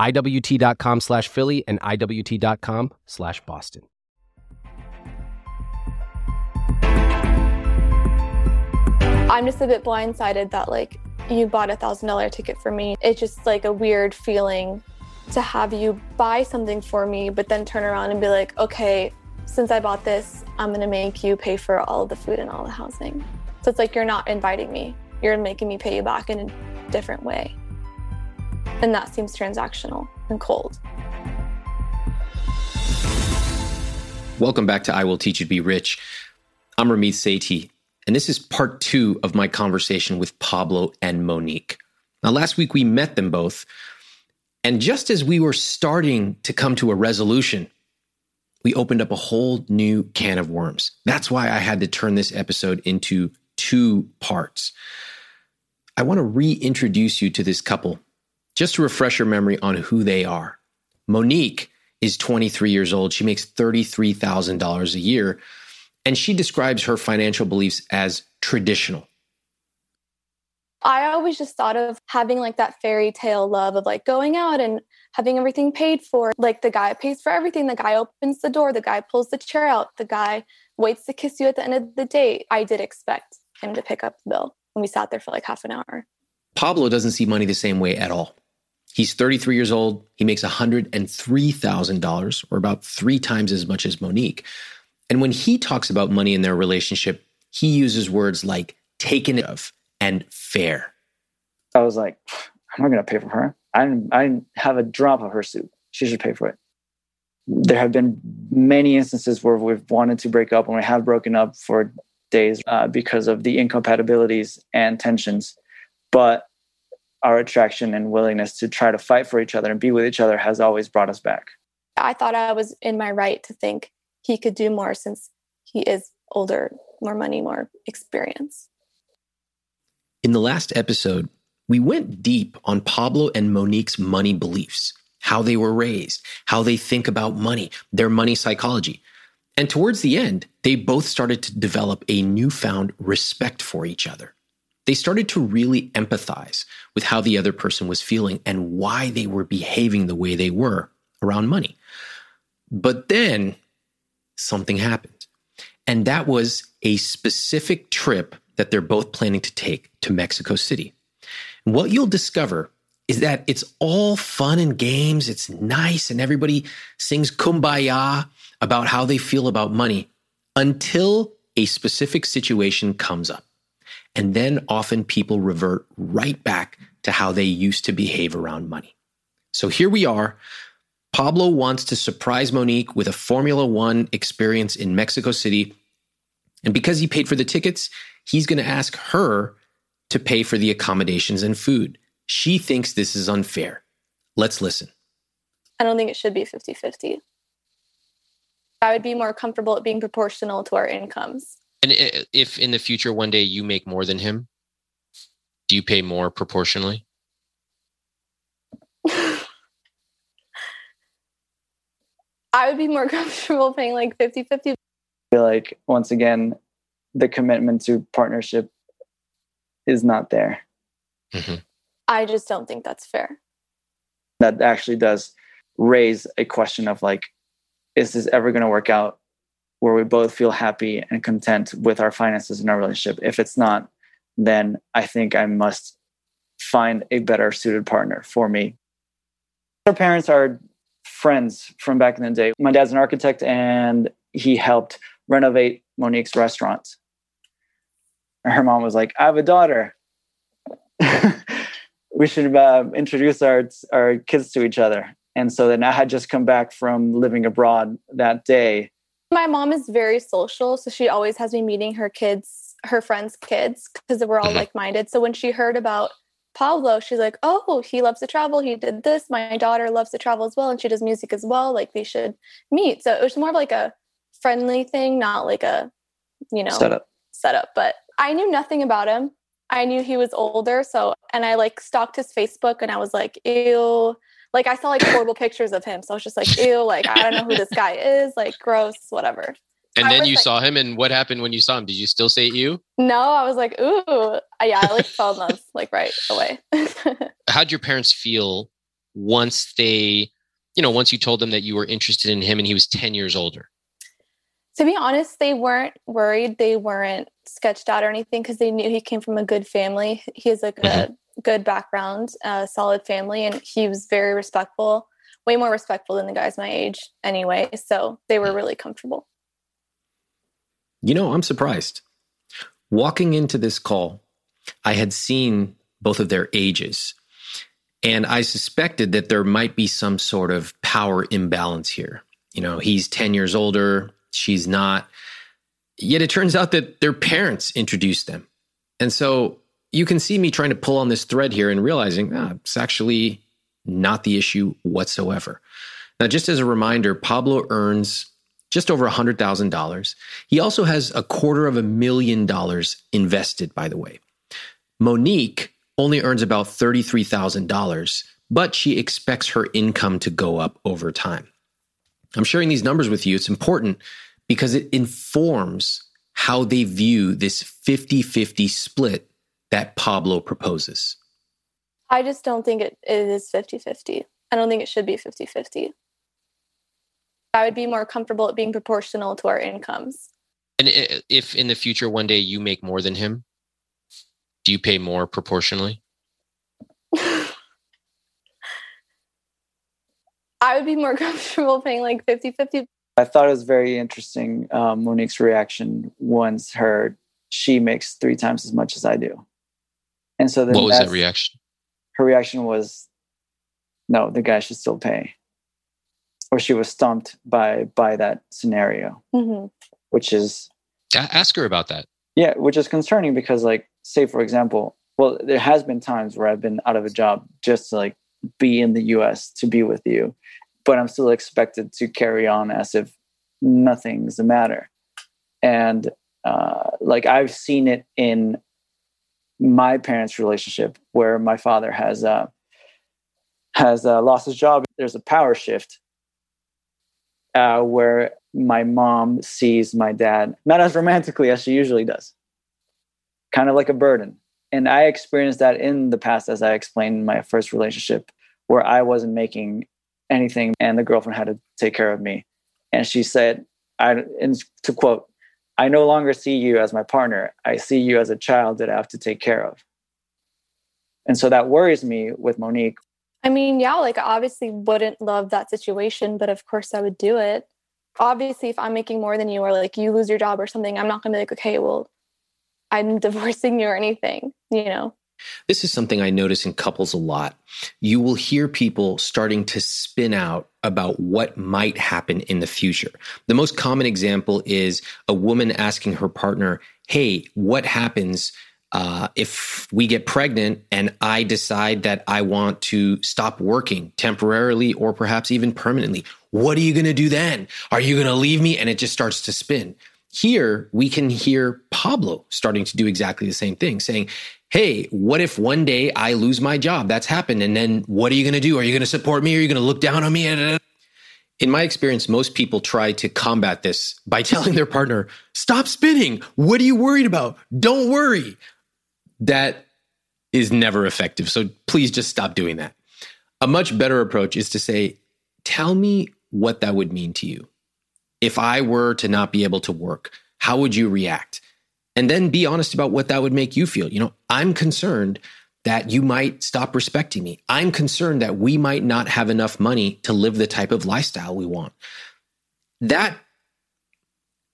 IWT.com slash Philly and IWT.com slash Boston. I'm just a bit blindsided that like you bought a thousand dollar ticket for me. It's just like a weird feeling to have you buy something for me, but then turn around and be like, okay, since I bought this, I'm gonna make you pay for all the food and all the housing. So it's like you're not inviting me, you're making me pay you back in a different way. And that seems transactional and cold. Welcome back to I Will Teach You to Be Rich. I'm Ramit Sethi, and this is part two of my conversation with Pablo and Monique. Now, last week we met them both, and just as we were starting to come to a resolution, we opened up a whole new can of worms. That's why I had to turn this episode into two parts. I want to reintroduce you to this couple just to refresh your memory on who they are. Monique is 23 years old. She makes $33,000 a year, and she describes her financial beliefs as traditional. I always just thought of having like that fairy tale love of like going out and having everything paid for. Like the guy pays for everything, the guy opens the door, the guy pulls the chair out, the guy waits to kiss you at the end of the date. I did expect him to pick up the bill when we sat there for like half an hour. Pablo doesn't see money the same way at all. He's 33 years old. He makes $103,000, or about three times as much as Monique. And when he talks about money in their relationship, he uses words like taken of and fair. I was like, I'm not going to pay for her. I didn't, I didn't have a drop of her soup. She should pay for it. There have been many instances where we've wanted to break up and we have broken up for days uh, because of the incompatibilities and tensions. But our attraction and willingness to try to fight for each other and be with each other has always brought us back. I thought I was in my right to think he could do more since he is older, more money, more experience. In the last episode, we went deep on Pablo and Monique's money beliefs, how they were raised, how they think about money, their money psychology. And towards the end, they both started to develop a newfound respect for each other they started to really empathize with how the other person was feeling and why they were behaving the way they were around money. But then something happened. And that was a specific trip that they're both planning to take to Mexico City. And what you'll discover is that it's all fun and games. It's nice, and everybody sings kumbaya about how they feel about money until a specific situation comes up. And then often people revert right back to how they used to behave around money. So here we are. Pablo wants to surprise Monique with a Formula One experience in Mexico City. And because he paid for the tickets, he's going to ask her to pay for the accommodations and food. She thinks this is unfair. Let's listen. I don't think it should be 50 50. I would be more comfortable at being proportional to our incomes. And if in the future one day you make more than him, do you pay more proportionally? I would be more comfortable paying like 50 50. I feel like once again, the commitment to partnership is not there. Mm-hmm. I just don't think that's fair. That actually does raise a question of like, is this ever going to work out where we both feel happy and content with our finances in our relationship? If it's not, then I think I must find a better suited partner for me. Our parents are friends from back in the day. My dad's an architect and he helped renovate Monique's restaurant. Her mom was like, I have a daughter. we should uh, introduce our, our kids to each other. And so then I had just come back from living abroad that day. My mom is very social. So she always has me meeting her kids, her friends' kids, because we're all mm-hmm. like minded. So when she heard about Pablo, she's like, oh, he loves to travel. He did this. My daughter loves to travel as well. And she does music as well. Like they should meet. So it was more of like a friendly thing, not like a, you know, setup. Setup. But I knew nothing about him. I knew he was older. So, and I like stalked his Facebook and I was like, ew. Like I saw like horrible pictures of him. So I was just like, ew, like I don't know who this guy is. Like gross, whatever. And I then you like, saw him, and what happened when you saw him? Did you still say you? No, I was like, ooh, yeah, I like fell in love like right away. How'd your parents feel once they, you know, once you told them that you were interested in him and he was 10 years older? To be honest, they weren't worried. They weren't sketched out or anything because they knew he came from a good family. He has like mm-hmm. a good background, a solid family, and he was very respectful, way more respectful than the guys my age anyway. So they were really comfortable. You know, I'm surprised. Walking into this call, I had seen both of their ages, and I suspected that there might be some sort of power imbalance here. You know, he's 10 years older, she's not. Yet it turns out that their parents introduced them. And so you can see me trying to pull on this thread here and realizing ah, it's actually not the issue whatsoever. Now, just as a reminder, Pablo earns just over $100,000. He also has a quarter of a million dollars invested, by the way. Monique only earns about $33,000, but she expects her income to go up over time. I'm sharing these numbers with you. It's important because it informs how they view this 50 50 split that Pablo proposes. I just don't think it, it is 50 50. I don't think it should be 50 50. I would be more comfortable at being proportional to our incomes. And if in the future one day you make more than him, do you pay more proportionally? I would be more comfortable paying like 50 50. I thought it was very interesting um, Monique's reaction once heard she makes three times as much as I do. And so then what was that reaction? Her reaction was, no, the guy should still pay or she was stumped by by that scenario mm-hmm. which is ask her about that yeah which is concerning because like say for example well there has been times where i've been out of a job just to like be in the us to be with you but i'm still expected to carry on as if nothing's the matter and uh, like i've seen it in my parents relationship where my father has uh, has uh, lost his job there's a power shift uh, where my mom sees my dad not as romantically as she usually does, kind of like a burden. And I experienced that in the past, as I explained in my first relationship, where I wasn't making anything and the girlfriend had to take care of me. And she said, I, and to quote, I no longer see you as my partner. I see you as a child that I have to take care of. And so that worries me with Monique I mean, yeah, like obviously wouldn't love that situation, but of course I would do it. Obviously, if I'm making more than you or like you lose your job or something, I'm not going to be like, okay, well, I'm divorcing you or anything, you know? This is something I notice in couples a lot. You will hear people starting to spin out about what might happen in the future. The most common example is a woman asking her partner, Hey, what happens uh, if we get pregnant and I decide that I want to stop working temporarily or perhaps even permanently, what are you going to do then? Are you going to leave me? And it just starts to spin. Here, we can hear Pablo starting to do exactly the same thing, saying, Hey, what if one day I lose my job? That's happened. And then what are you going to do? Are you going to support me? Are you going to look down on me? In my experience, most people try to combat this by telling their partner, stop spinning. What are you worried about? Don't worry. That is never effective. So please just stop doing that. A much better approach is to say, tell me what that would mean to you. If I were to not be able to work, how would you react? And then be honest about what that would make you feel. You know, I'm concerned that you might stop respecting me. I'm concerned that we might not have enough money to live the type of lifestyle we want. That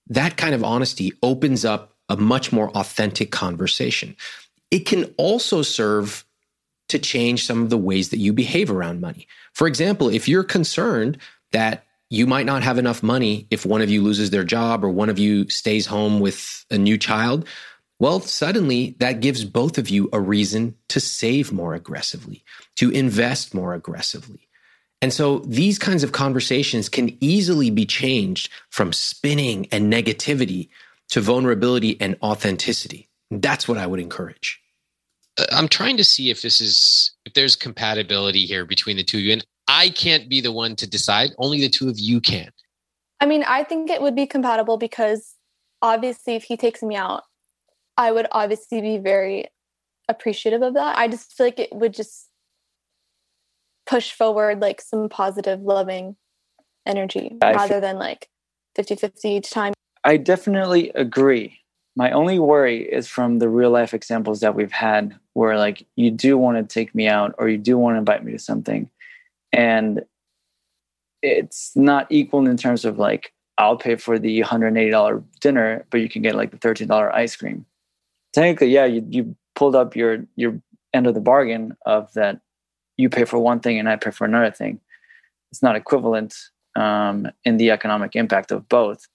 that kind of honesty opens up a much more authentic conversation. It can also serve to change some of the ways that you behave around money. For example, if you're concerned that you might not have enough money if one of you loses their job or one of you stays home with a new child, well, suddenly that gives both of you a reason to save more aggressively, to invest more aggressively. And so these kinds of conversations can easily be changed from spinning and negativity to vulnerability and authenticity. That's what I would encourage. Uh, I'm trying to see if this is if there's compatibility here between the two of you. And I can't be the one to decide. Only the two of you can. I mean, I think it would be compatible because obviously if he takes me out, I would obviously be very appreciative of that. I just feel like it would just push forward like some positive, loving energy I rather f- than like 50 50 each time. I definitely agree. My only worry is from the real life examples that we've had where like you do want to take me out or you do want to invite me to something and it's not equal in terms of like I'll pay for the $180 dinner, but you can get like the $13 ice cream technically, yeah, you, you pulled up your your end of the bargain of that you pay for one thing and I pay for another thing. It's not equivalent um, in the economic impact of both.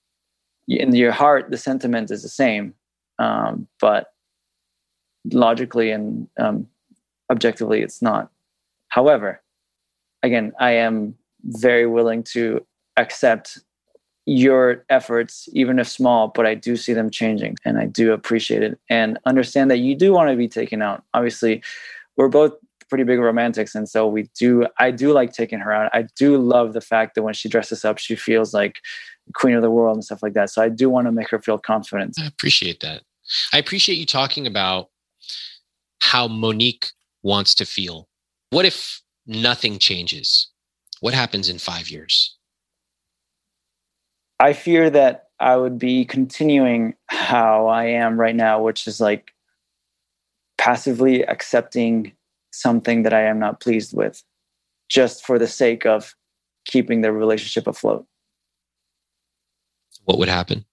In your heart, the sentiment is the same, um, but logically and um, objectively, it's not. However, again, I am very willing to accept your efforts, even if small, but I do see them changing and I do appreciate it and understand that you do want to be taken out. Obviously, we're both pretty big romantics. And so we do, I do like taking her out. I do love the fact that when she dresses up, she feels like queen of the world and stuff like that. So I do want to make her feel confident. I appreciate that. I appreciate you talking about how Monique wants to feel. What if nothing changes? What happens in five years? I fear that I would be continuing how I am right now, which is like passively accepting something that I am not pleased with just for the sake of keeping the relationship afloat. What would happen?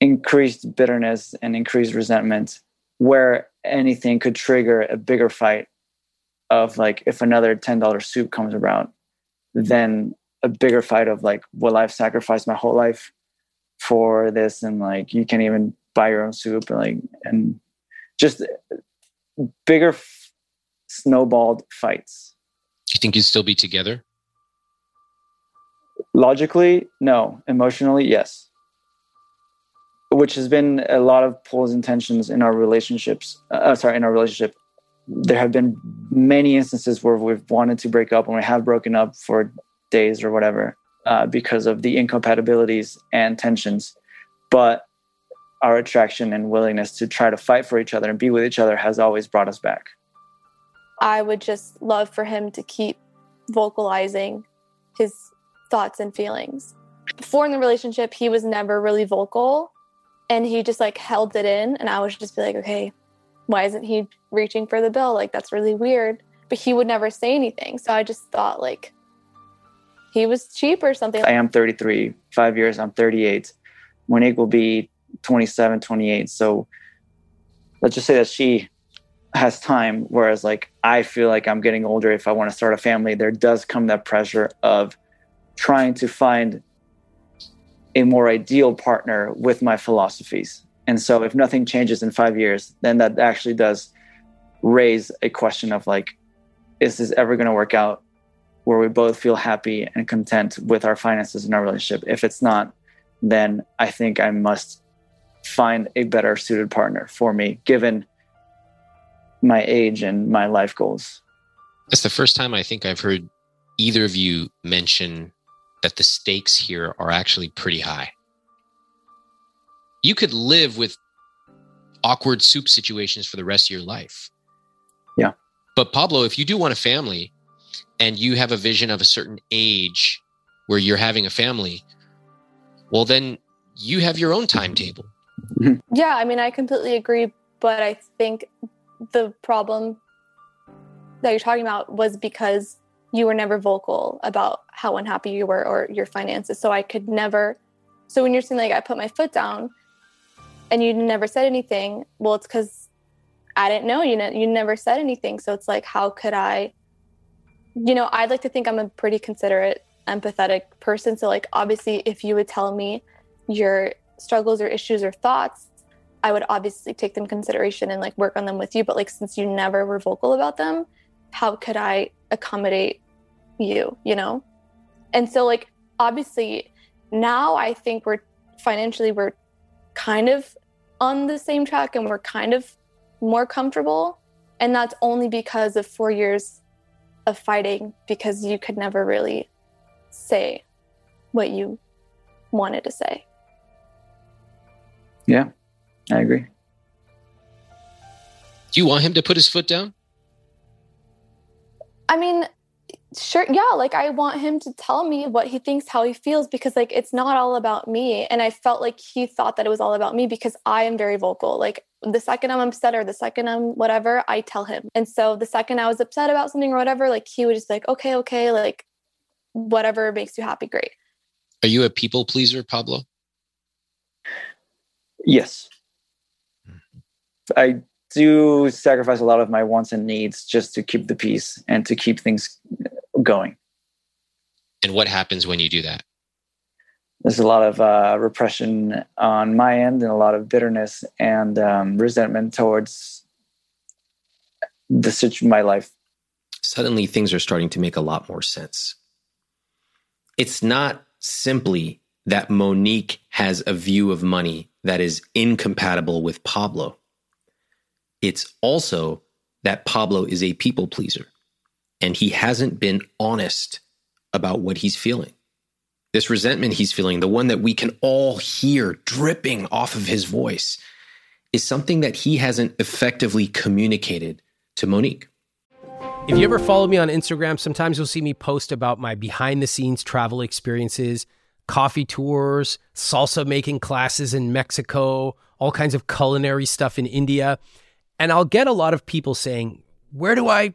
Increased bitterness and increased resentment, where anything could trigger a bigger fight of like if another $10 soup comes around, then a bigger fight of like, well, I've sacrificed my whole life for this, and like you can't even buy your own soup, and like, and just bigger f- snowballed fights. Do you think you'd still be together? Logically, no. Emotionally, yes. Which has been a lot of pulls and tensions in our relationships. Uh, sorry, in our relationship. There have been many instances where we've wanted to break up and we have broken up for days or whatever uh, because of the incompatibilities and tensions. But our attraction and willingness to try to fight for each other and be with each other has always brought us back. I would just love for him to keep vocalizing his thoughts and feelings. Before in the relationship, he was never really vocal and he just like held it in. And I would just be like, okay, why isn't he reaching for the bill? Like, that's really weird. But he would never say anything. So I just thought, like, he was cheap or something. I am 33. Five years, I'm 38. Monique will be 27, 28. So let's just say that she has time. Whereas, like, I feel like I'm getting older. If I want to start a family, there does come that pressure of trying to find a more ideal partner with my philosophies. And so, if nothing changes in five years, then that actually does raise a question of like, is this ever going to work out? where we both feel happy and content with our finances in our relationship. If it's not, then I think I must find a better suited partner for me, given my age and my life goals. That's the first time I think I've heard either of you mention that the stakes here are actually pretty high. You could live with awkward soup situations for the rest of your life. Yeah. But Pablo, if you do want a family and you have a vision of a certain age where you're having a family, well, then you have your own timetable. Mm-hmm. Yeah, I mean, I completely agree. But I think the problem that you're talking about was because you were never vocal about how unhappy you were or your finances. So I could never. So when you're saying, like, I put my foot down and you never said anything, well, it's because I didn't know. You know, you never said anything. So it's like, how could I? You know, I'd like to think I'm a pretty considerate, empathetic person. So, like, obviously, if you would tell me your struggles or issues or thoughts, I would obviously take them consideration and like work on them with you. But like since you never were vocal about them, how could I accommodate you, you know? And so like obviously now I think we're financially we're kind of on the same track and we're kind of more comfortable. And that's only because of four years of fighting because you could never really say what you wanted to say. Yeah, I agree. Do you want him to put his foot down? I mean, sure, yeah, like I want him to tell me what he thinks, how he feels, because like it's not all about me. And I felt like he thought that it was all about me because I am very vocal. Like the second I'm upset or the second I'm whatever, I tell him. And so the second I was upset about something or whatever, like he would just like, okay, okay, like whatever makes you happy, great. Are you a people pleaser, Pablo? Yes. Hmm. I do sacrifice a lot of my wants and needs just to keep the peace and to keep things going. And what happens when you do that? There's a lot of uh, repression on my end and a lot of bitterness and um, resentment towards the situation my life. Suddenly, things are starting to make a lot more sense. It's not simply that Monique has a view of money that is incompatible with Pablo. It's also that Pablo is a people pleaser and he hasn't been honest about what he's feeling. This resentment he's feeling, the one that we can all hear dripping off of his voice, is something that he hasn't effectively communicated to Monique. If you ever follow me on Instagram, sometimes you'll see me post about my behind the scenes travel experiences coffee tours, salsa making classes in Mexico, all kinds of culinary stuff in India. And I'll get a lot of people saying, Where do I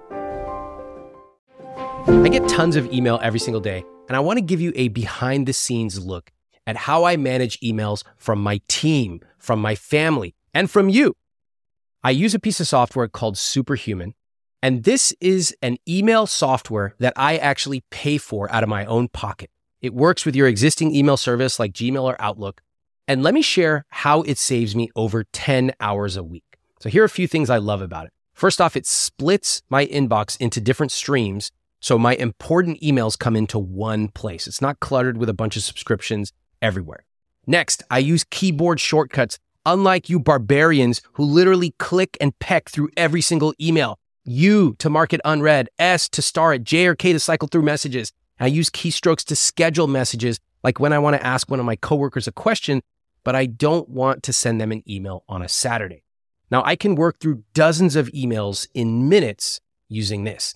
I get tons of email every single day, and I want to give you a behind the scenes look at how I manage emails from my team, from my family, and from you. I use a piece of software called Superhuman and this is an email software that I actually pay for out of my own pocket. It works with your existing email service like Gmail or Outlook. And let me share how it saves me over 10 hours a week. So here are a few things I love about it. First off, it splits my inbox into different streams. So my important emails come into one place. It's not cluttered with a bunch of subscriptions everywhere. Next, I use keyboard shortcuts, unlike you barbarians who literally click and peck through every single email. U to mark it unread, S to star it, J or K to cycle through messages. I use keystrokes to schedule messages, like when I want to ask one of my coworkers a question, but I don't want to send them an email on a Saturday. Now, I can work through dozens of emails in minutes using this.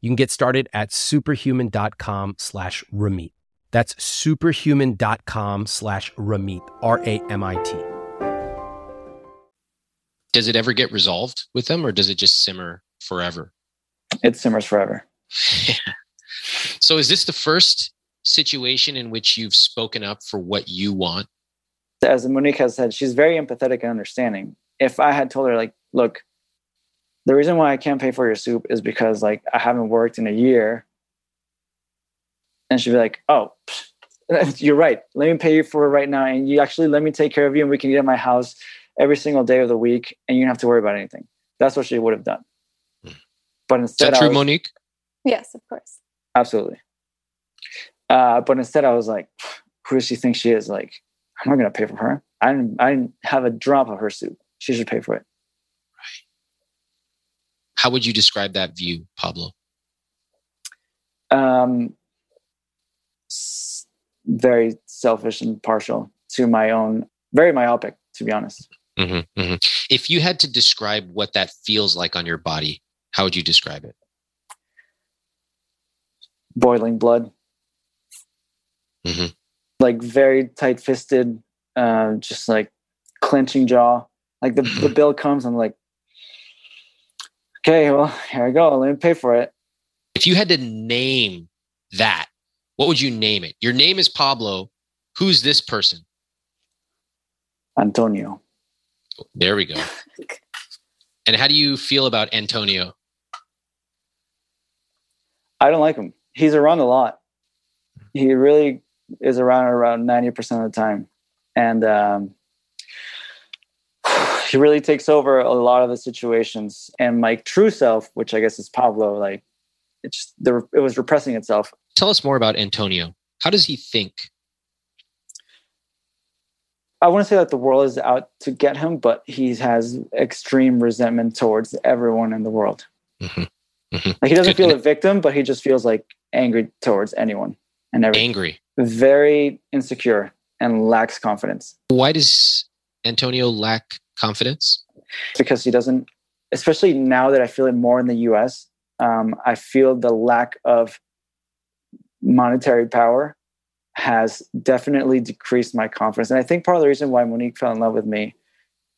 You can get started at superhuman.com slash Ramit. That's superhuman.com slash Ramit, R A M I T. Does it ever get resolved with them or does it just simmer forever? It simmers forever. so is this the first situation in which you've spoken up for what you want? As Monique has said, she's very empathetic and understanding. If I had told her, like, look, the reason why I can't pay for your soup is because like I haven't worked in a year. And she'd be like, oh, you're right. Let me pay you for it right now. And you actually let me take care of you and we can eat at my house every single day of the week and you don't have to worry about anything. That's what she would have done. Hmm. But instead, is that true, was, Monique? Yes, of course. Absolutely. Uh, but instead, I was like, who does she think she is? Like, I'm not going to pay for her. I didn't, I didn't have a drop of her soup. She should pay for it. How would you describe that view, Pablo? Um, very selfish and partial to my own, very myopic, to be honest. Mm-hmm, mm-hmm. If you had to describe what that feels like on your body, how would you describe it? Boiling blood. Mm-hmm. Like very tight fisted, uh, just like clenching jaw. Like the, the bill comes, I'm like, okay, well, here I go. Let me pay for it. If you had to name that, what would you name it? Your name is Pablo. Who's this person? Antonio. There we go. and how do you feel about Antonio? I don't like him. He's around a lot. He really is around around 90% of the time. And um, he really takes over a lot of the situations. And my true self, which I guess is Pablo, like it's the, it was repressing itself. Tell us more about Antonio. How does he think? I want to say that the world is out to get him, but he has extreme resentment towards everyone in the world. Mm-hmm. Mm-hmm. Like he doesn't Good. feel a victim, but he just feels like angry towards anyone and everything. Angry. Very insecure and lacks confidence. Why does Antonio lack confidence? Because he doesn't, especially now that I feel it more in the US, um, I feel the lack of monetary power has definitely decreased my confidence. And I think part of the reason why Monique fell in love with me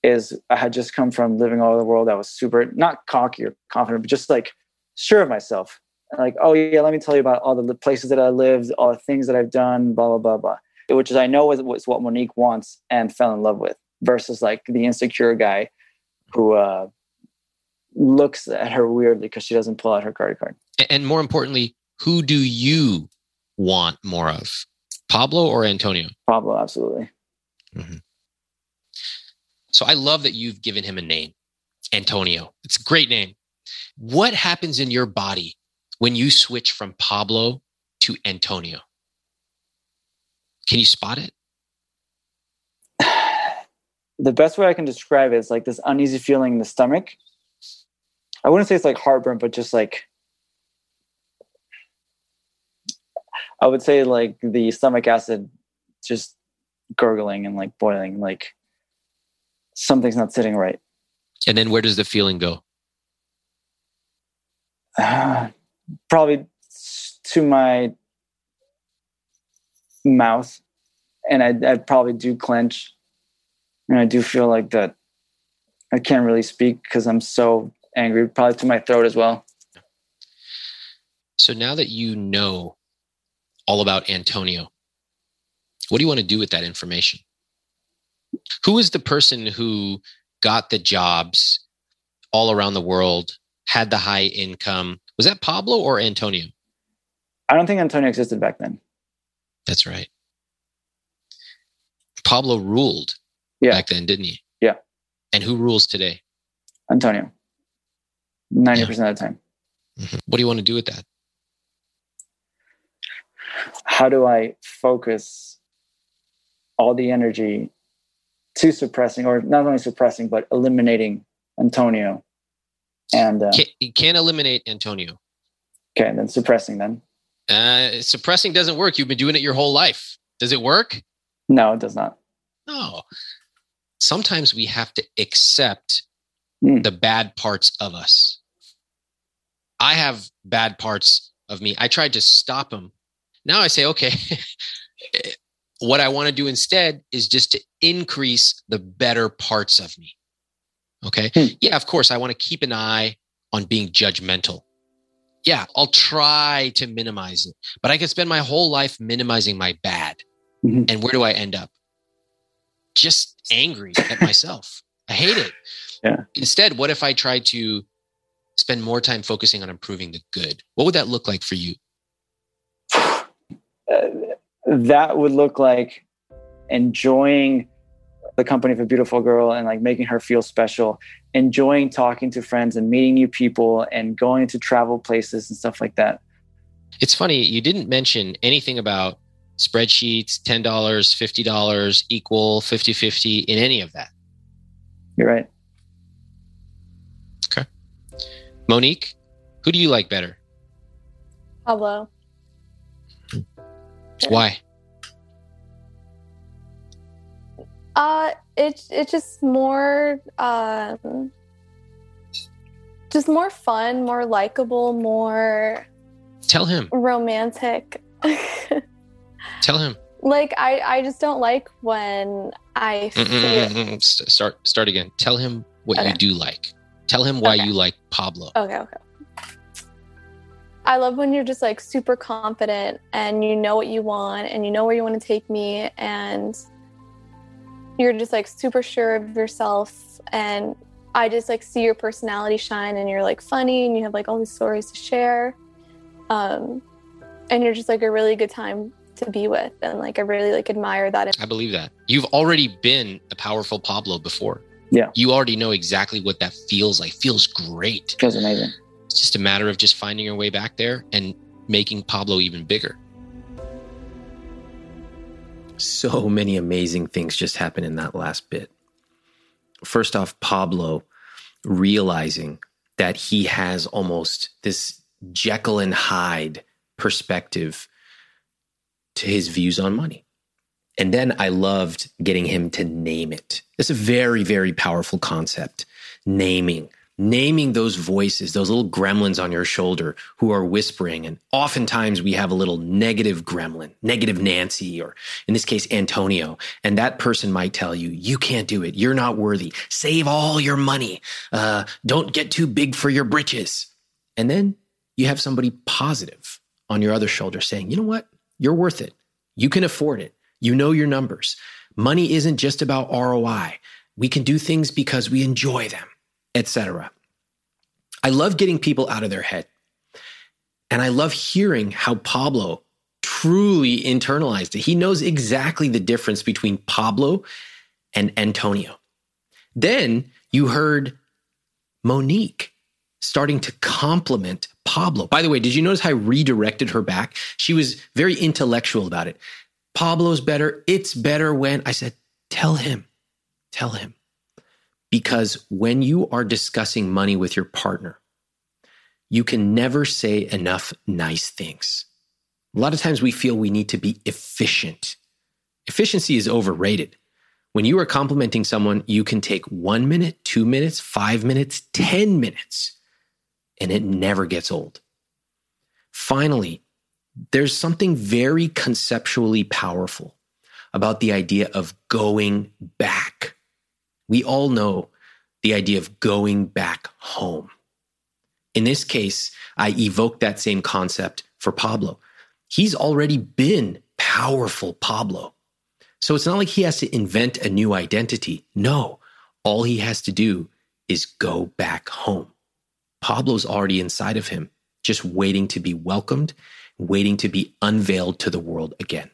is I had just come from living all over the world. I was super, not cocky or confident, but just like sure of myself. Like, oh yeah, let me tell you about all the places that I lived, all the things that I've done, blah, blah, blah, blah. Which is I know was, was what Monique wants and fell in love with versus like the insecure guy who uh, looks at her weirdly because she doesn't pull out her credit card. And more importantly, who do you want more of? Pablo or Antonio? Pablo, absolutely. Mm-hmm. So I love that you've given him a name, Antonio. It's a great name. What happens in your body when you switch from Pablo to Antonio? Can you spot it? The best way I can describe it is like this uneasy feeling in the stomach. I wouldn't say it's like heartburn, but just like I would say like the stomach acid just gurgling and like boiling, like something's not sitting right. And then where does the feeling go? Uh, probably to my mouth, and I, I probably do clench, and I do feel like that. I can't really speak because I'm so angry. Probably to my throat as well. So now that you know all about Antonio. What do you want to do with that information? Who is the person who got the jobs all around the world, had the high income? Was that Pablo or Antonio? I don't think Antonio existed back then. That's right. Pablo ruled yeah. back then, didn't he? Yeah. And who rules today? Antonio. 90% yeah. of the time. Mm-hmm. What do you want to do with that? how do I focus all the energy to suppressing, or not only suppressing, but eliminating Antonio. And uh, you can't eliminate Antonio. okay, then suppressing then. Uh, suppressing doesn't work. You've been doing it your whole life. Does it work? No, it does not. No. Sometimes we have to accept Hmm. the bad parts of us. I have bad parts of me. I tried to stop them. Now I say, okay, what I want to do instead is just to increase the better parts of me. Okay. Hmm. Yeah, of course, I want to keep an eye on being judgmental. Yeah, I'll try to minimize it, but I can spend my whole life minimizing my bad. Mhm. And where do I end up? Just angry at myself. I hate it. Yeah. Instead, what if I tried to spend more time focusing on improving the good? What would that look like for you? Uh, that would look like enjoying the company of a beautiful girl and like making her feel special enjoying talking to friends and meeting new people and going to travel places and stuff like that It's funny, you didn't mention anything about spreadsheets, $10, $50 equal 50 50 in any of that. you're right Okay. Monique, who do you like better? Pablo. Why? Uh, it's it's just more um, just more fun, more likable, more Tell him. romantic. Tell him. like I I just don't like when I Mm, mm, mm, Start start again. Tell him what you do like. Tell him why Okay. you like Pablo. Okay, okay. I love when you're just like super confident and you know what you want and you know where you want to take me and you're just like super sure of yourself and I just like see your personality shine and you're like funny and you have like all these stories to share. Um and you're just like a really good time to be with and like I really like admire that. I believe that. You've already been a powerful Pablo before. Yeah. You already know exactly what that feels like. Feels great. feels amazing It's just a matter of just finding your way back there and making Pablo even bigger. So many amazing things just happened in that last bit. First off, Pablo realizing that he has almost this Jekyll and Hyde perspective to his views on money. And then I loved getting him to name it. It's a very, very powerful concept. Naming, naming those voices, those little gremlins on your shoulder who are whispering. And oftentimes we have a little negative gremlin, negative Nancy, or in this case, Antonio. And that person might tell you, you can't do it. You're not worthy. Save all your money. Uh, don't get too big for your britches. And then you have somebody positive on your other shoulder saying, you know what? You're worth it. You can afford it. You know your numbers. Money isn't just about ROI. We can do things because we enjoy them, etc. I love getting people out of their head. And I love hearing how Pablo truly internalized it. He knows exactly the difference between Pablo and Antonio. Then you heard Monique starting to compliment Pablo. By the way, did you notice how I redirected her back? She was very intellectual about it. Pablo's better. It's better when I said, tell him, tell him. Because when you are discussing money with your partner, you can never say enough nice things. A lot of times we feel we need to be efficient. Efficiency is overrated. When you are complimenting someone, you can take one minute, two minutes, five minutes, 10 minutes, and it never gets old. Finally, there's something very conceptually powerful about the idea of going back. We all know the idea of going back home. In this case, I evoke that same concept for Pablo. He's already been powerful Pablo. So it's not like he has to invent a new identity. No, all he has to do is go back home. Pablo's already inside of him, just waiting to be welcomed, waiting to be unveiled to the world again.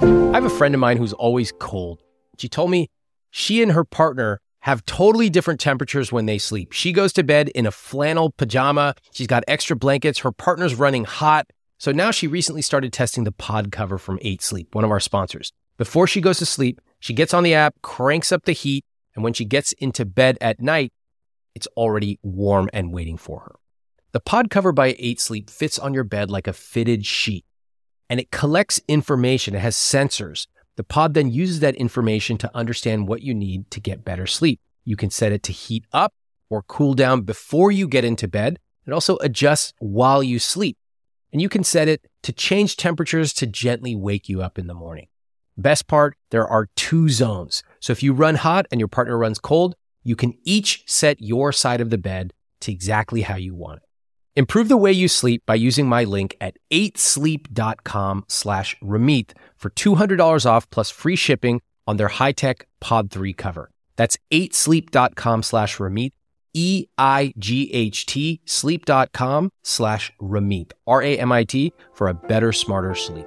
I have a friend of mine who's always cold. She told me she and her partner have totally different temperatures when they sleep. She goes to bed in a flannel pajama. She's got extra blankets. Her partner's running hot. So now she recently started testing the pod cover from 8 Sleep, one of our sponsors. Before she goes to sleep, she gets on the app, cranks up the heat, and when she gets into bed at night, it's already warm and waiting for her. The pod cover by 8 Sleep fits on your bed like a fitted sheet, and it collects information. It has sensors. The pod then uses that information to understand what you need to get better sleep. You can set it to heat up or cool down before you get into bed. It also adjusts while you sleep. And you can set it to change temperatures to gently wake you up in the morning. Best part, there are two zones. So if you run hot and your partner runs cold, you can each set your side of the bed to exactly how you want it. Improve the way you sleep by using my link at 8sleep.com slash Ramit for $200 off plus free shipping on their high-tech Pod 3 cover. That's 8sleep.com slash Ramit, E-I-G-H-T, sleep.com slash Ramit, R-A-M-I-T, for a better, smarter sleep.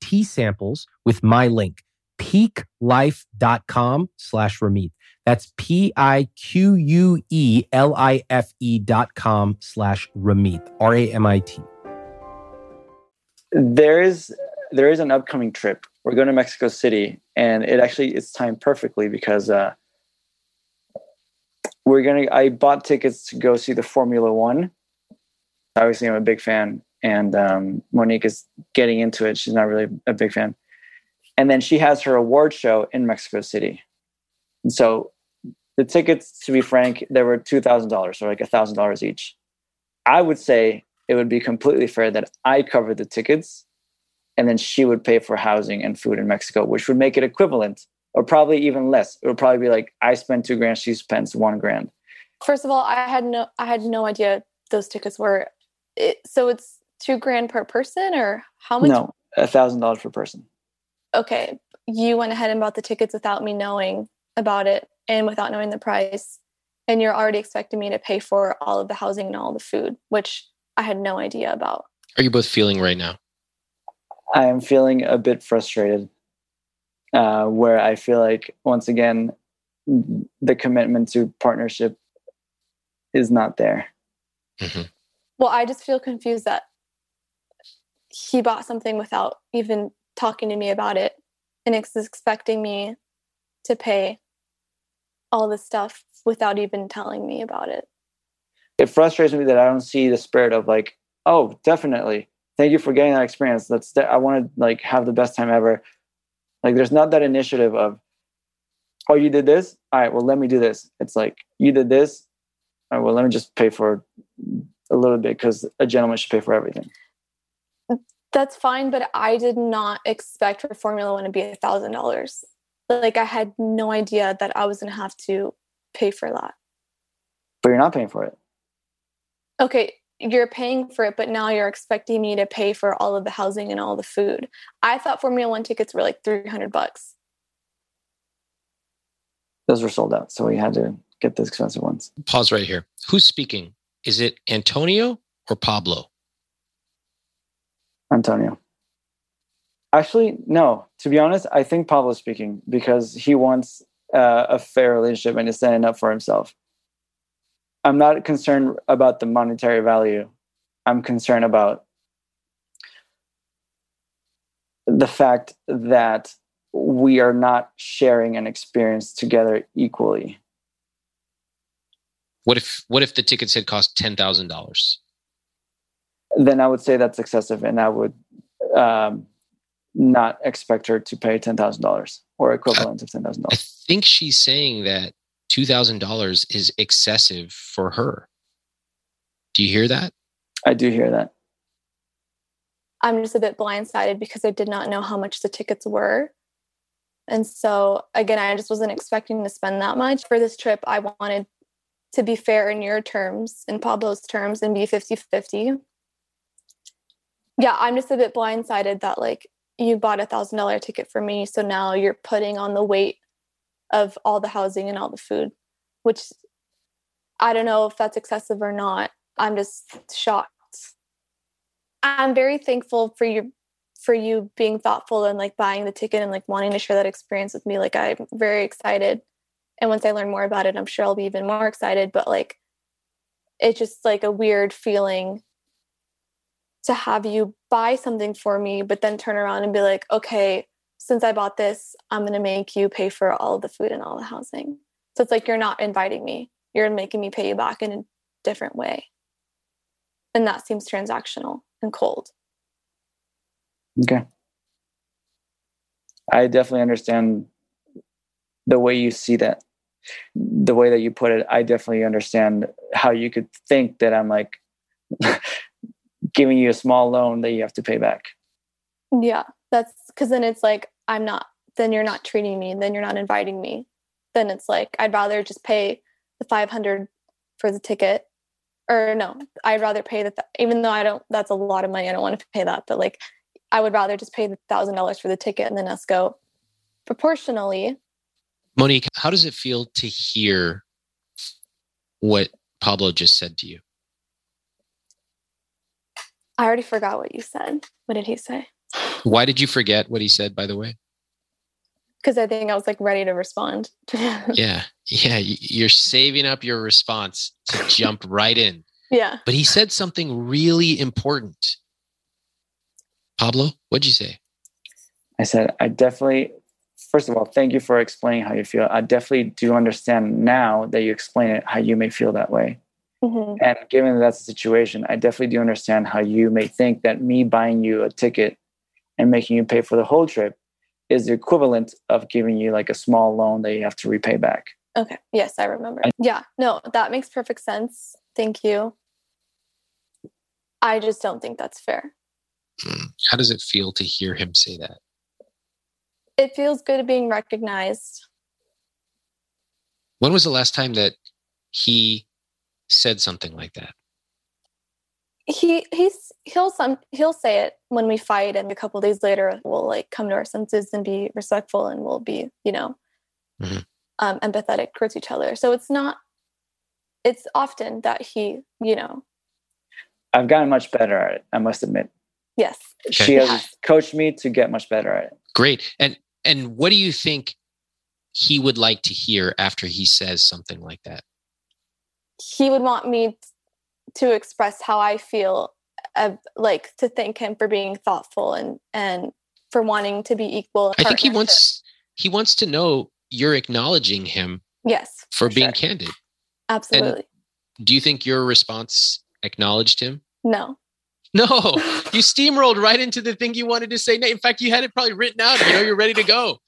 tea samples with my link, piquelife.com slash Ramit. That's P-I-Q-U-E-L-I-F-E dot com slash Ramit, R-A-M-I-T. There is there is an upcoming trip. We're going to Mexico City, and it actually it's timed perfectly because uh, we're gonna. I bought tickets to go see the Formula One obviously I'm a big fan, and um, Monique is getting into it. She's not really a big fan, and then she has her award show in Mexico City. And so the tickets, to be frank, they were two thousand dollars, or like thousand dollars each. I would say it would be completely fair that I cover the tickets, and then she would pay for housing and food in Mexico, which would make it equivalent, or probably even less. It would probably be like I spent two grand, she spends one grand. First of all, I had no I had no idea those tickets were it, so it's two grand per person or how much? No, a thousand dollars per person. Okay. You went ahead and bought the tickets without me knowing about it and without knowing the price. And you're already expecting me to pay for all of the housing and all the food, which I had no idea about. Are you both feeling right now? I am feeling a bit frustrated. Uh, where I feel like once again the commitment to partnership is not there. Mm-hmm. Well, I just feel confused that he bought something without even talking to me about it and is expecting me to pay all this stuff without even telling me about it. It frustrates me that I don't see the spirit of like, oh, definitely. Thank you for getting that experience. That's I want to like have the best time ever. Like there's not that initiative of, oh, you did this? All right, well, let me do this. It's like you did this. All right, well, let me just pay for a little bit because a gentleman should pay for everything. That's fine, but I did not expect for Formula One to be a thousand dollars. Like I had no idea that I was gonna have to pay for that. But you're not paying for it. Okay, you're paying for it, but now you're expecting me to pay for all of the housing and all the food. I thought Formula One tickets were like three hundred bucks. Those were sold out, so we had to get the expensive ones. Pause right here. Who's speaking? Is it Antonio or Pablo? Antonio. Actually, no. To be honest, I think Pablo's speaking because he wants uh, a fair relationship and is standing up for himself. I'm not concerned about the monetary value. I'm concerned about the fact that we are not sharing an experience together equally. What if what if the tickets had cost ten thousand dollars? Then I would say that's excessive, and I would um, not expect her to pay ten thousand dollars or equivalent of ten thousand dollars. I think she's saying that two thousand dollars is excessive for her. Do you hear that? I do hear that. I'm just a bit blindsided because I did not know how much the tickets were. And so, again, I just wasn't expecting to spend that much. For this trip, I wanted to be fair in your terms, in Pablo's terms, and be 50 50. Yeah, I'm just a bit blindsided that, like, you bought a thousand dollar ticket for me. So now you're putting on the weight of all the housing and all the food, which I don't know if that's excessive or not. I'm just shocked. I'm very thankful for you for you being thoughtful and like buying the ticket and like wanting to share that experience with me. Like I'm very excited. And once I learn more about it, I'm sure I'll be even more excited. But like it's just like a weird feeling to have you buy something for me, but then turn around and be like, okay, since I bought this, I'm gonna make you pay for all the food and all the housing. So it's like you're not inviting me. You're making me pay you back in a different way. And that seems transactional and cold. Okay. I definitely understand the way you see that. The way that you put it, I definitely understand how you could think that I'm like giving you a small loan that you have to pay back. Yeah, that's because then it's like, I'm not, then you're not treating me, then you're not inviting me. Then it's like, I'd rather just pay the 500 for the ticket. Or no, I'd rather pay the, th- even though I don't, that's a lot of money. I don't want to pay that. But like, I would rather just pay the thousand dollars for the ticket and then us go proportionally. Monique, how does it feel to hear what Pablo just said to you? I already forgot what you said. What did he say? Why did you forget what he said, by the way? Because I think I was like ready to respond. Yeah. Yeah. You're saving up your response to jump right in. yeah. But he said something really important. Pablo, what'd you say? I said, I definitely, first of all, thank you for explaining how you feel. I definitely do understand now that you explain it, how you may feel that way. Hmm And given that that's the situation, I definitely do understand how you may think that me buying you a ticket and making you pay for the whole trip is the equivalent of giving you like a small loan that you have to repay back. Okay. Yes, I remember. yeah. No, that makes perfect sense. Thank you. I just don't think that's fair. How does it feel to hear him say that? It feels good being recognized. When was the last time that he said something like that? He he's he'll some he'll say it when we fight, and a couple days later we'll like come to our senses and be respectful, and we'll be you know Mhm. um, empathetic towards each other. So it's not. It's often that he you know I've gotten much better at it, I must admit. yes She Yeah. has coached me to get much better at it. Great. And and what do you think he would like to hear after he says something like that? He would want me to express how I feel, uh, like to thank him for being thoughtful and and for wanting to be equal. I think he wants he wants to know you're acknowledging him yes for being sure. candid. absolutely Do you think your response acknowledged him? no No, you steamrolled right into the thing you wanted to say. In fact, you had it probably written out. You know, you're ready to go.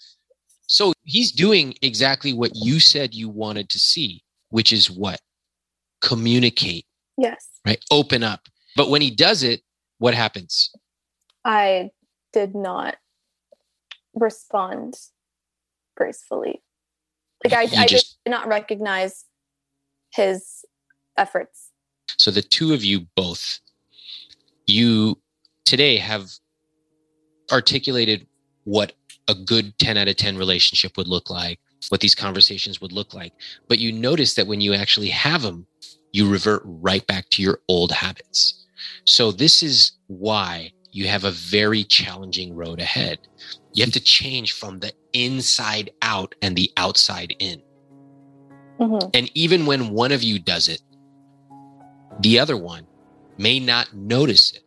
So he's doing exactly what you said you wanted to see, which is what? Communicate, yes right? Open up. But when he does it, what happens? I did not respond gracefully. Like I, I just- did not recognize his efforts. So the two of you both, you today have articulated what a good 10 out of 10 relationship would look like, what these conversations would look like. But you notice that when you actually have them, you revert right back to your old habits. So this is why you have a very challenging road ahead You have to change from the inside out and the outside in. Mhm. And even when one of you does it, the other one may not notice it.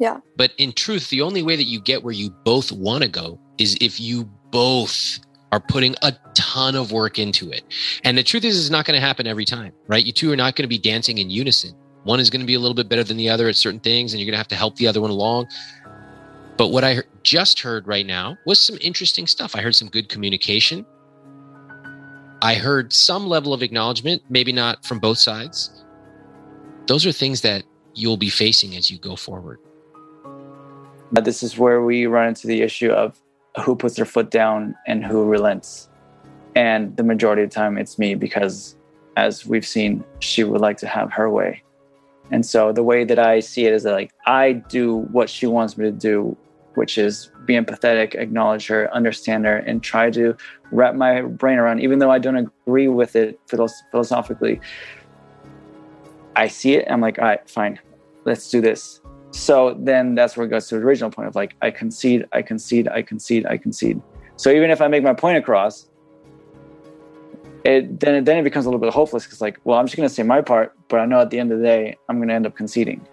Yeah. But in truth, the only way that you get where you both want to go is if you both are putting a ton of work into it. And the truth is, it's not going to happen every time, right? You two are not going to be dancing in unison. One is going to be a little bit better than the other at certain things, and you're going to have to help the other one along. But what I just heard right now was some interesting stuff. I heard some good communication. I heard some level of acknowledgement, maybe not from both sides. Those are things that you'll be facing as you go forward. But this is where we run into the issue of who puts their foot down and who relents. And the majority of the time, it's me because, as we've seen, she would like to have her way. And so the way that I see it is that, like, I do what she wants me to do, which is be empathetic, acknowledge her, understand her, and try to wrap my brain around, even though I don't agree with it philosophically. I see it. I'm like, all right, fine, let's do this. So then that's where it goes to the original point of like, I concede, I concede, I concede, I concede. So even if I make my point across, it then it, then it becomes a little bit hopeless because like, well, I'm just gonna say my part, but I know at the end of the day, I'm gonna end up conceding.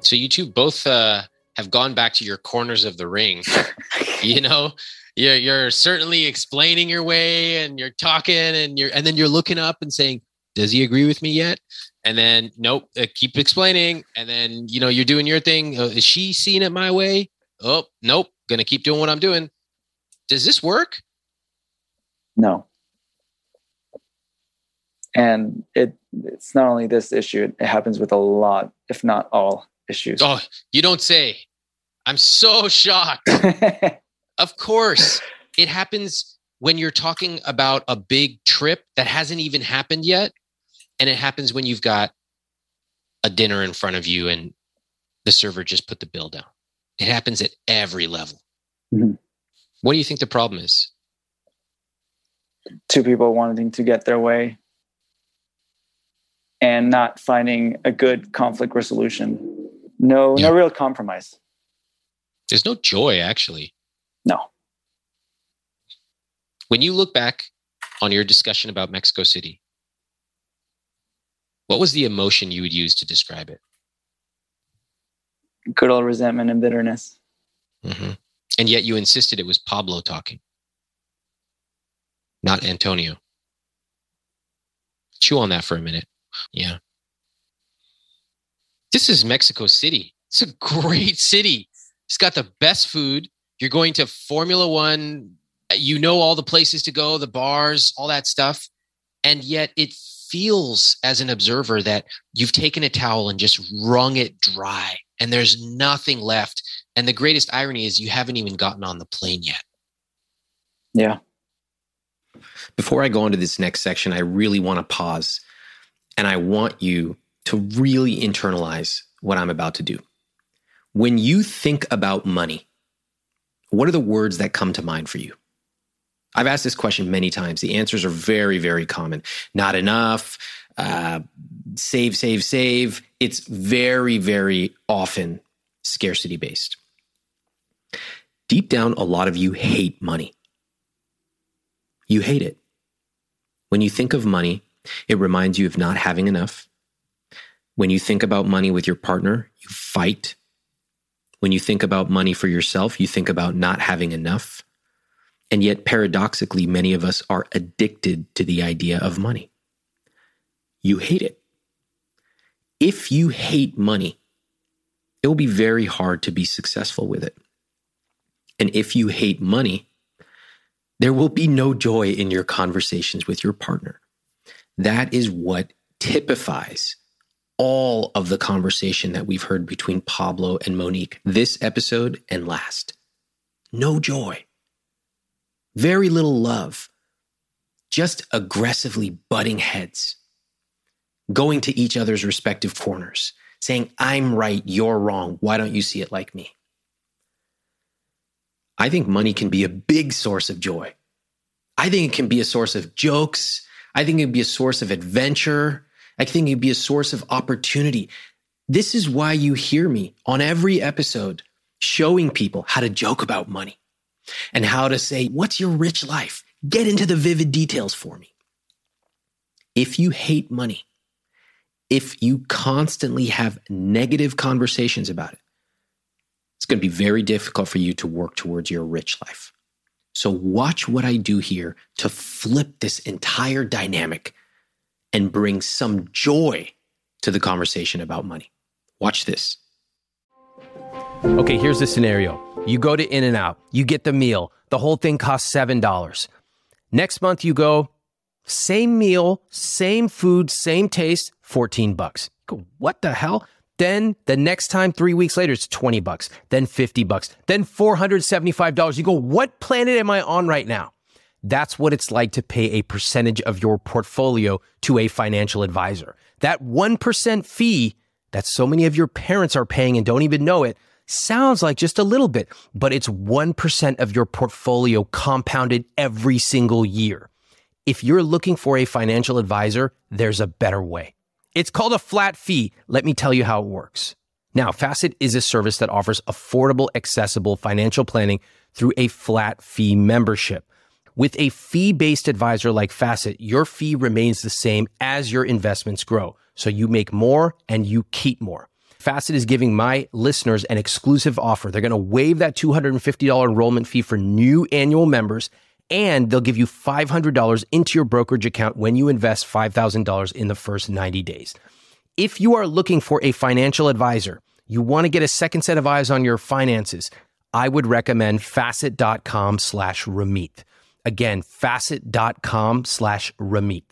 So you two both uh, have gone back to your corners of the ring. you know, you're you're certainly explaining your way, and you're talking, and you're and then you're looking up and saying, "Does he agree with me yet?" And then, nope, uh, keep explaining, and then you know you're doing your thing. Uh, is she seeing it my way? Oh, nope, gonna keep doing what I'm doing. Does this work? No. And it it's not only this issue, it happens with a lot, if not all issues. Oh, you don't say. I'm so shocked. Of course, it happens when you're talking about a big trip that hasn't even happened yet. And it happens when you've got a dinner in front of you and the server just put the bill down. It happens at every level. Mhm. What do you think the problem is? Two people wanting to get their way and not finding a good conflict resolution. No, Yeah. no real compromise. There's no joy, actually. No. When you look back on your discussion about Mexico City, what was the emotion you would use to describe it? Good old resentment and bitterness. Mhm. And yet you insisted it was Pablo talking, not Antonio. Chew on that for a minute. Yeah. This is Mexico City. It's a great city. It's got the best food. You're going to Formula One. You know all the places to go, the bars, all that stuff. And yet it feels as an observer that you've taken a towel and just wrung it dry and there's nothing left. And the greatest irony is you haven't even gotten on the plane yet. Yeah. Before I go into this next section, I really want to pause and I want you to really internalize what I'm about to do. When you think about money, what are the words that come to mind for you? I've asked this question many times. The answers are very, very common. Not enough, uh, save, save, save. It's very, very often scarcity based. Deep down, a lot of you hate money. You hate it. When you think of money, it reminds you of not having enough. When you think about money with your partner, you fight. When you think about money for yourself, you think about not having enough. And yet, paradoxically, many of us are addicted to the idea of money. You hate it. If you hate money, it will be very hard to be successful with it. And if you hate money, there will be no joy in your conversations with your partner. That is what typifies all of the conversation that we've heard between Pablo and Monique this episode and last. No joy, very little love, just aggressively butting heads, going to each other's respective corners, saying, I'm right, you're wrong. Why don't you see it like me? I think money can be a big source of joy. I think it can be a source of jokes. I think it can be a source of adventure. I think it can be a source of opportunity. This is why you hear me on every episode showing people how to joke about money and how to say, what's your rich life? Get into the vivid details for me. If you hate money, if you constantly have negative conversations about it, it's going to be very difficult for you to work towards your rich life. So, watch what I do here to flip this entire dynamic and bring some joy to the conversation about money. Watch this. Okay, here's the scenario you go to In N Out, you get the meal, the whole thing costs $7. Next month, you go, same meal, same food, same taste, 14 bucks. Go, what the hell? Then the next time, three weeks later, it's 20 bucks, then 50 bucks, then $475. You go, what planet am I on right now? That's what it's like to pay a percentage of your portfolio to a financial advisor. That 1% fee that so many of your parents are paying and don't even know it sounds like just a little bit, but it's 1% of your portfolio compounded every single year. If you're looking for a financial advisor, there's a better way. It's called a flat fee. Let me tell you how it works. Now, Facet is a service that offers affordable, accessible financial planning through a flat fee membership. With a fee based advisor like Facet, your fee remains the same as your investments grow. So you make more and you keep more. Facet is giving my listeners an exclusive offer. They're going to waive that $250 enrollment fee for new annual members, and they'll give you $500 into your brokerage account when you invest $5,000 in the first 90 days. If you are looking for a financial advisor, you want to get a second set of eyes on your finances, I would recommend facet.com slash Ramit. Again, facet.com slash Ramit.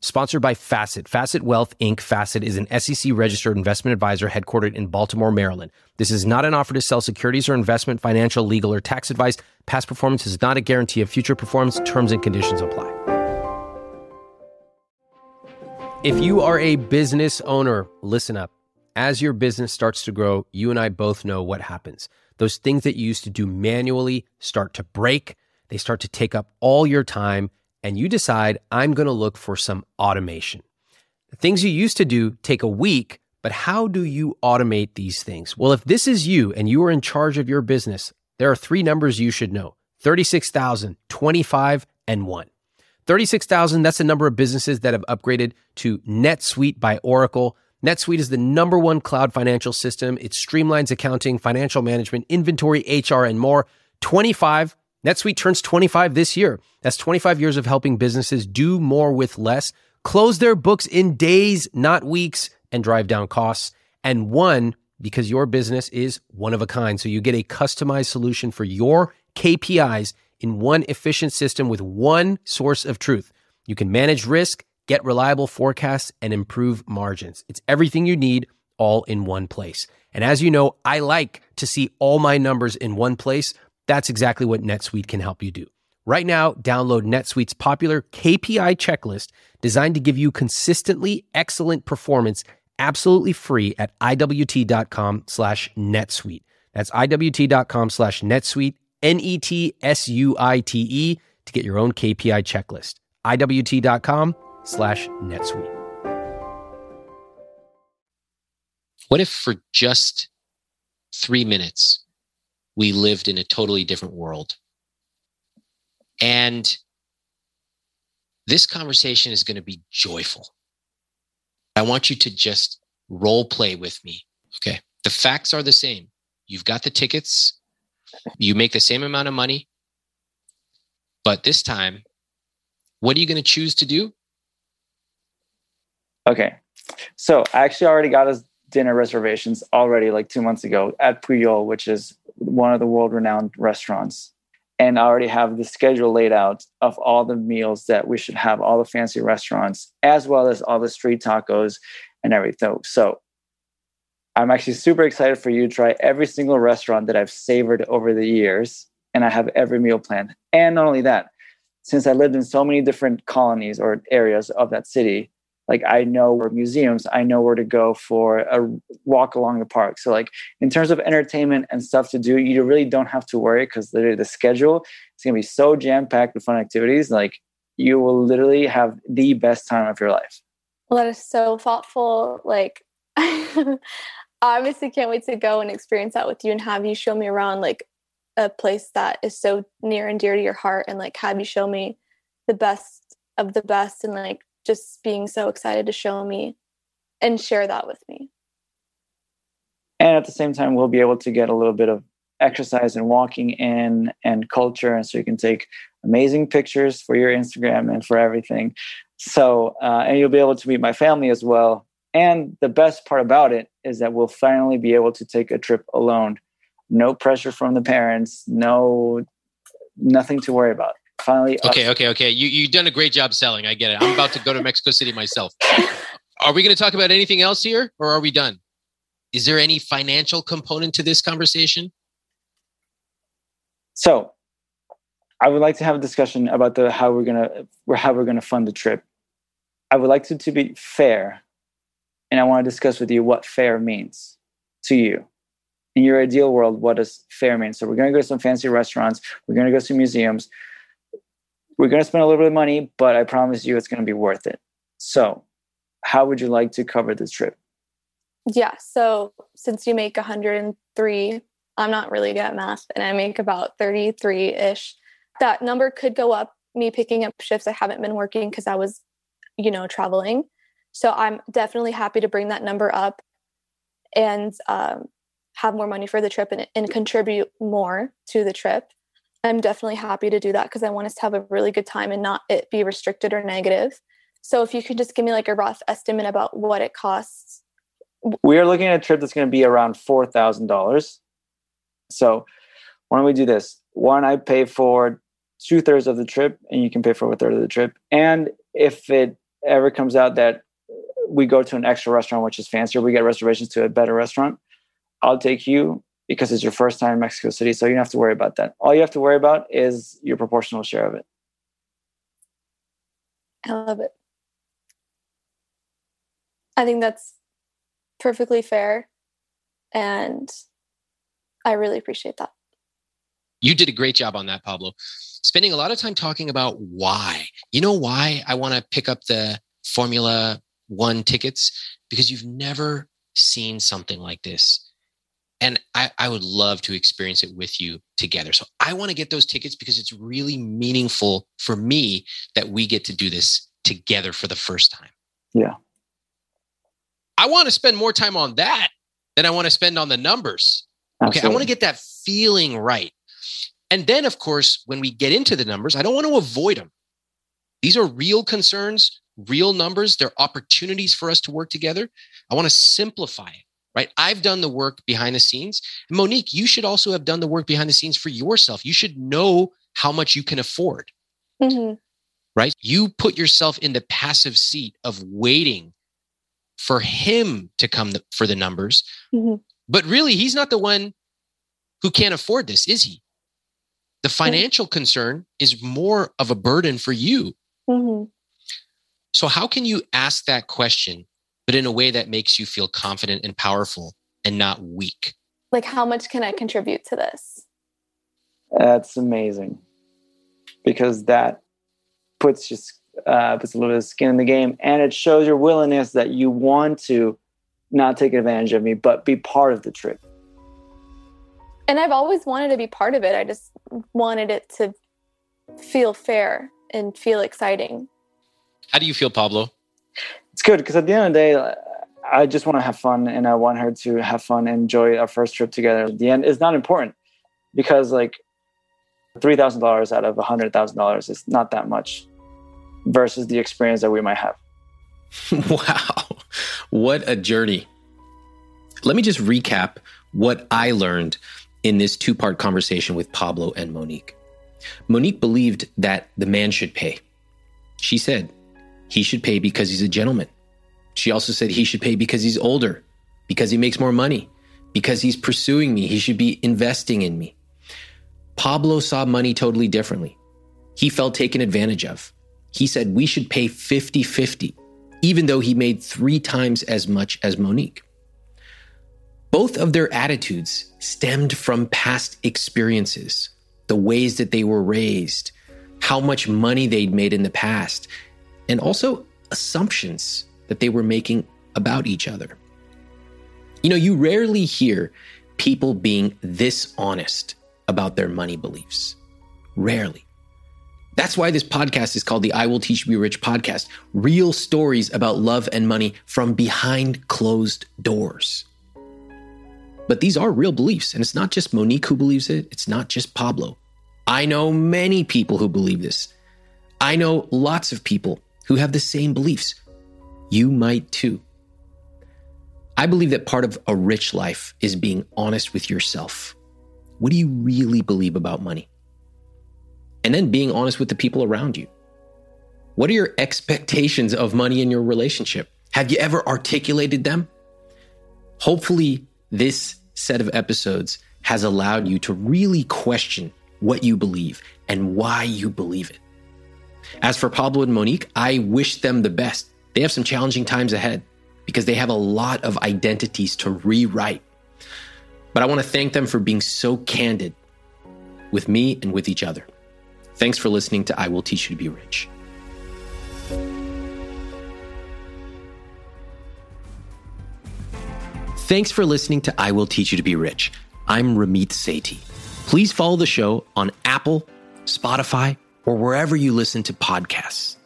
Sponsored by Facet. Facet Wealth Inc. Facet is an SEC registered investment advisor headquartered in Baltimore, Maryland. This is not an offer to sell securities or investment, financial, legal, or tax advice. Past performance is not a guarantee of future performance. Terms and conditions apply. If you are a business owner, listen up. As your business starts to grow, you and I both know what happens. Those things that you used to do manually start to break they start to take up all your time, and you decide, I'm going to look for some automation. The things you used to do take a week, but how do you automate these things? Well, if this is you and you are in charge of your business, there are three numbers you should know 36,000, 25, and 1. 36,000, that's the number of businesses that have upgraded to NetSuite by Oracle. NetSuite is the number one cloud financial system. It streamlines accounting, financial management, inventory, HR, and more. 25, NetSuite turns 25 this year. That's 25 years of helping businesses do more with less, close their books in days, not weeks, and drive down costs. And one, because your business is one of a kind. So you get a customized solution for your KPIs in one efficient system with one source of truth. You can manage risk, get reliable forecasts, and improve margins. It's everything you need all in one place. And as you know, I like to see all my numbers in one place that's exactly what NetSuite can help you do. Right now, download NetSuite's popular KPI checklist designed to give you consistently excellent performance absolutely free at iwt.com slash netsuite. That's iwt.com slash netsuite, N-E-T-S-U-I-T-E to get your own KPI checklist. iwt.com slash netsuite. What if for just three minutes we lived in a totally different world. And this conversation is going to be joyful. I want you to just role play with me. Okay. The facts are the same. You've got the tickets, you make the same amount of money. But this time, what are you going to choose to do? Okay. So I actually already got us dinner reservations already like two months ago at Pujol, which is one of the world renowned restaurants. And I already have the schedule laid out of all the meals that we should have, all the fancy restaurants, as well as all the street tacos and everything. So I'm actually super excited for you to try every single restaurant that I've savored over the years. And I have every meal planned. And not only that, since I lived in so many different colonies or areas of that city, like I know where museums, I know where to go for a walk along the park. So like in terms of entertainment and stuff to do, you really don't have to worry because literally the schedule is gonna be so jam packed with fun activities. Like you will literally have the best time of your life. Well, that is so thoughtful. Like I obviously can't wait to go and experience that with you and have you show me around like a place that is so near and dear to your heart and like have you show me the best of the best and like just being so excited to show me and share that with me. And at the same time, we'll be able to get a little bit of exercise and walking in and culture. And so you can take amazing pictures for your Instagram and for everything. So, uh, and you'll be able to meet my family as well. And the best part about it is that we'll finally be able to take a trip alone. No pressure from the parents, no, nothing to worry about. Finally. Uh, okay, us- okay, okay. You you've done a great job selling. I get it. I'm about to go to Mexico City myself. Are we going to talk about anything else here, or are we done? Is there any financial component to this conversation? So, I would like to have a discussion about the how we're gonna how we're gonna fund the trip. I would like to, to be fair, and I want to discuss with you what fair means to you. In your ideal world, what does fair mean? So we're gonna go to some fancy restaurants. We're gonna go to museums. We're gonna spend a little bit of money, but I promise you, it's gonna be worth it. So, how would you like to cover this trip? Yeah. So since you make 103, I'm not really good at math and I make about 33 ish. That number could go up. Me picking up shifts, I haven't been working because I was, you know, traveling. So I'm definitely happy to bring that number up and um, have more money for the trip and, and contribute more to the trip. I'm definitely happy to do that because I want us to have a really good time and not it be restricted or negative. So if you could just give me like a rough estimate about what it costs we are looking at a trip that's going to be around four thousand dollars. So why don't we do this? One, I pay for two thirds of the trip, and you can pay for a third of the trip. And if it ever comes out that we go to an extra restaurant, which is fancier, we get reservations to a better restaurant. I'll take you because it's your first time in Mexico City, so you don't have to worry about that. All you have to worry about is your proportional share of it. I love it. I think that's perfectly fair. And I really appreciate that. You did a great job on that, Pablo. Spending a lot of time talking about why. You know why I want to pick up the Formula One tickets? Because you've never seen something like this. And I, I would love to experience it with you together. So I want to get those tickets because it's really meaningful for me that we get to do this together for the first time. Yeah. I want to spend more time on that than I want to spend on the numbers. Okay. I want to get that feeling right. And then, of course, when we get into the numbers, I don't want to avoid them. These are real concerns, real numbers. They're opportunities for us to work together. I want to simplify it, right? I've done the work behind the scenes. And Monique, you should also have done the work behind the scenes for yourself. You should know how much you can afford, Mm-hmm. right? You put yourself in the passive seat of waiting for him to come th- for the numbers. Mhm. But really, he's not the one who can't afford this, is he? The financial concern is more of a burden for you. Mm-hmm. So, how can you ask that question, but in a way that makes you feel confident and powerful and not weak? Like, how much can I contribute to this? That's amazing because that puts just uh, puts a little bit of skin in the game, and it shows your willingness that you want to not take advantage of me, but be part of the trip. And I've always wanted to be part of it. I just wanted it to feel fair and feel exciting. How do you feel, Pablo? It's good because at the end of the day, I just want to have fun, and I want her to have fun and enjoy our first trip together. At the end, it's not important because like three thousand dollars out of a hundred thousand dollars is not that much versus the experience that we might have. wow. What a journey. Let me just recap what I learned in this two part conversation with Pablo and Monique. Monique believed that the man should pay. She said he should pay because he's a gentleman. She also said he should pay because he's older, because he makes more money, because he's pursuing me. He should be investing in me. Pablo saw money totally differently. He felt taken advantage of. He said we should pay 50 50, even though he made three times as much as Monique. Both of their attitudes stemmed from past experiences, the ways that they were raised, how much money they'd made in the past, and also assumptions that they were making about each other. You know, you rarely hear people being this honest about their money beliefs. Rarely. That's why this podcast is called the I Will Teach You Rich podcast. Real stories about love and money from behind closed doors. But these are real beliefs. And it's not just Monique who believes it, it's not just Pablo. I know many people who believe this. I know lots of people who have the same beliefs. You might too. I believe that part of a rich life is being honest with yourself. What do you really believe about money? and then being honest with the people around you. What are your expectations of money in your relationship? Have you ever articulated them? Hopefully, this set of episodes has allowed you to really question what you believe and why you believe it. As for Pablo and Monique, I wish them the best. They have some challenging times ahead because they have a lot of identities to rewrite. But I want to thank them for being so candid with me and with each other. Thanks for listening to I Will Teach You to Be Rich. Thanks for listening to I Will Teach You to Be Rich. I'm Ramit Sethi. Please follow the show on Apple, Spotify, or wherever you listen to podcasts.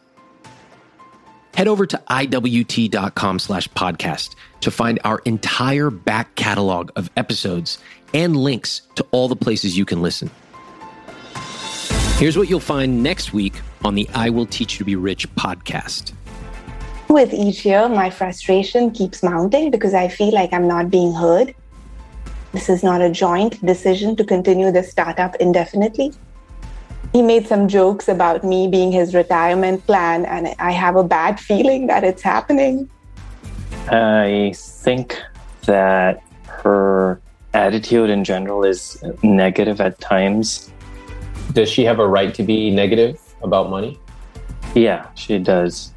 Head over to iwt.com slash podcast to find our entire back catalog of episodes and links to all the places you can listen. Here's what you'll find next week on the I Will Teach You to Be Rich podcast. With each year, my frustration keeps mounting because I feel like I'm not being heard. This is not a joint decision to continue the startup indefinitely. He made some jokes about me being his retirement plan, and I have a bad feeling that it's happening. I think that her attitude in general is negative at times does she have a right to be negative about money? Yeah, she does.